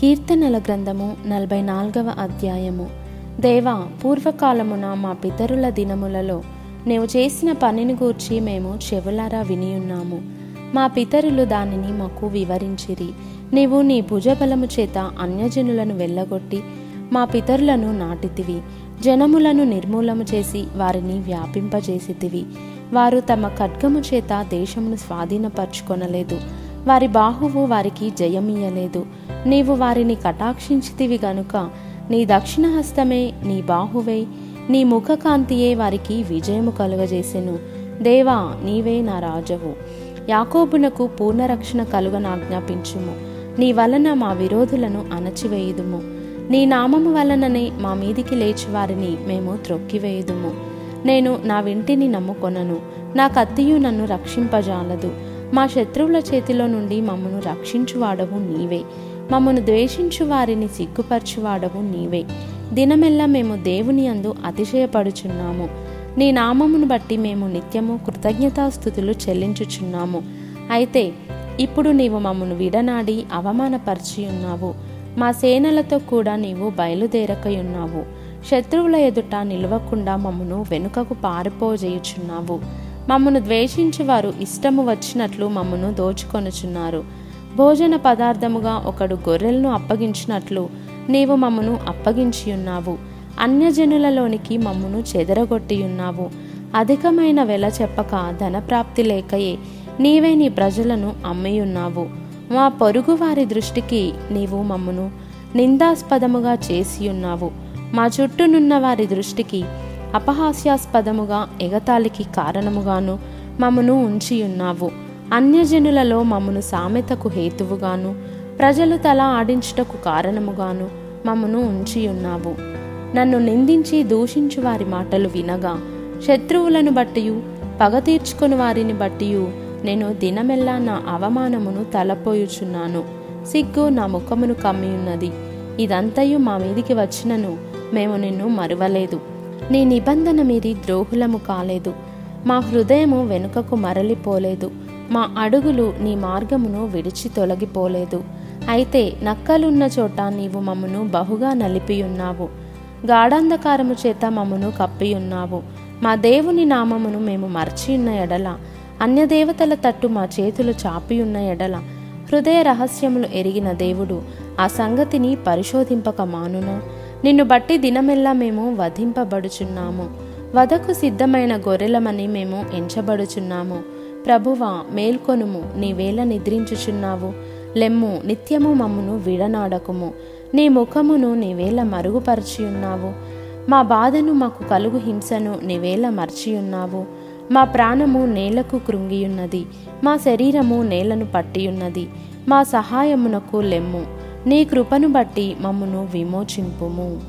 కీర్తనల గ్రంథము నలభై నాలుగవ అధ్యాయము. దేవా పూర్వకాలమున మా పితరుల దినములలో నీవు చేసిన పనిని గూర్చి మేము చెవులారా వినియున్నాము. మా పితరులు దానిని మాకు వివరించిరి. నీవు నీ భుజబలము చేత అన్యజనులను వెళ్ళగొట్టి మా పితరులను నాటితివి. జనములను నిర్మూలము చేసి వారిని వ్యాపింపజేసితివి. వారు తమ ఖడ్గము చేత దేశమును స్వాధీనపరచుకొనలేదు. వారి బాహువు వారికి జయమియ్యలేదు. నీవు వారిని కటాక్షించితివి గనుక. నీ దక్షిణ హస్తమే నీ బాహువే. నీ ముఖకాంతియే వారికి విజయము కలుగజేసెను. దేవా నీవే నా రాజవు. యాకోబునకు పూర్ణరక్షణ కలుగనాజ్ఞాపించుము. నీ వలన మా విరోధులను అణచివేయుదుము. నీ నామము వలననే మా మీదికి లేచి వారిని మేము త్రొక్కివేయుదుము. నేను నా వింటిని నమ్ముకొనను. నా కత్తియు నన్ను రక్షింపజాలదు. మా శత్రువుల చేతిలో నుండి మమ్మను రక్షించువాడవు నీవే. మమ్మను ద్వేషించు వారిని సిగ్గుపరచువాడవు నీవే. దినమెల్లా మేము దేవుని అందు అతిశయపడుచున్నాము. నీ నామమును బట్టి మేము నిత్యము కృతజ్ఞతాస్థుతులు చెల్లించుచున్నాము. అయితే ఇప్పుడు నీవు మమ్మను విడనాడి అవమానపరిచి ఉన్నావు మా సేనలతో కూడా నీవు బయలుదేరకయున్నావు. శత్రువుల ఎదుట నిలవకుండా మమ్మను వెనుకకు పారిపోజేయుచున్నావు. మమ్మను ద్వేషించి వారు ఇష్టము వచ్చినట్లు మమ్మను దోచుకొనుచున్నారు. భోజన పదార్థముగా ఒకడు గొర్రెలను అప్పగించినట్లు నీవు మమ్మను అప్పగించి ఉన్నావు అన్యజనులలోనికి మమ్మను చెదరగొట్టి ఉన్నావు అధికమైన వెల చెప్పక ధనప్రాప్తి లేకయే నీవే నీ ప్రజలను అమ్మియున్నావు. మా పొరుగు వారి దృష్టికి నీవు మమ్మను నిందాస్పదముగా చేసి ఉన్నావు మా చుట్టూనున్న వారి దృష్టికి అపహాస్యాస్పదముగా ఎగతాళికి కారణముగాను మమ్మను ఉంచి ఉన్నావు అన్యజనులలో మమ్మను సామెతకు హేతువుగాను ప్రజలు తల ఆడించుటకు కారణముగాను మమ్మను ఉంచి ఉన్నావు నన్ను నిందించి దూషించు వారి మాటలు వినగా శత్రువులను బట్టియు పగ తీర్చుకుని వారిని బట్టియు నేను దినమెల్లా నా అవమానమును తలపోయుచున్నాను. సిగ్గు నా ముఖమును కమ్మియున్నది. ఇదంతయు మా మీదికి వచ్చినను మేము నిన్ను మరువలేదు. నీ నిబంధన మీది ద్రోహులము కాలేదు. మా హృదయము వెనుకకు మరలిపోలేదు. మా అడుగులు నీ మార్గమును విడిచి తొలగిపోలేదు. అయితే నక్కలున్న చోట నీవు మమ్మను బహుగా నలిపియున్నావు. గాఢాంధకారము చేత మమ్మను కప్పియున్నావు. మా దేవుని నామమును మేము మర్చియున్న ఎడల అన్యదేవతల తట్టు మా చేతులు చాపియున్న ఎడల హృదయ రహస్యములు ఎరిగిన దేవుడు ఆ సంగతిని పరిశోధింపక మానును. నిన్ను బట్టి దినమెల్లా మేము వధింపబడుచున్నాము. వధకు సిద్ధమైన గొర్రెలమని మేము ఎంచబడుచున్నాము. ప్రభువా మేల్కొనుము. నీవేళ నిద్రించుచున్నావు. లెమ్ము నిత్యము మమ్మును విడనాడకుము. నీ ముఖమును నీవేళ మరుగుపరచియున్నావు. మా బాధను మాకు కలుగు హింసను నీవేళ మర్చియున్నావు. మా ప్రాణము నేలకు కృంగియున్నది. మా శరీరము నేలను పట్టియున్నది. మా సహాయమునకు లెమ్ము. నీ కృపను బట్టి మమ్మును విమోచింపుము.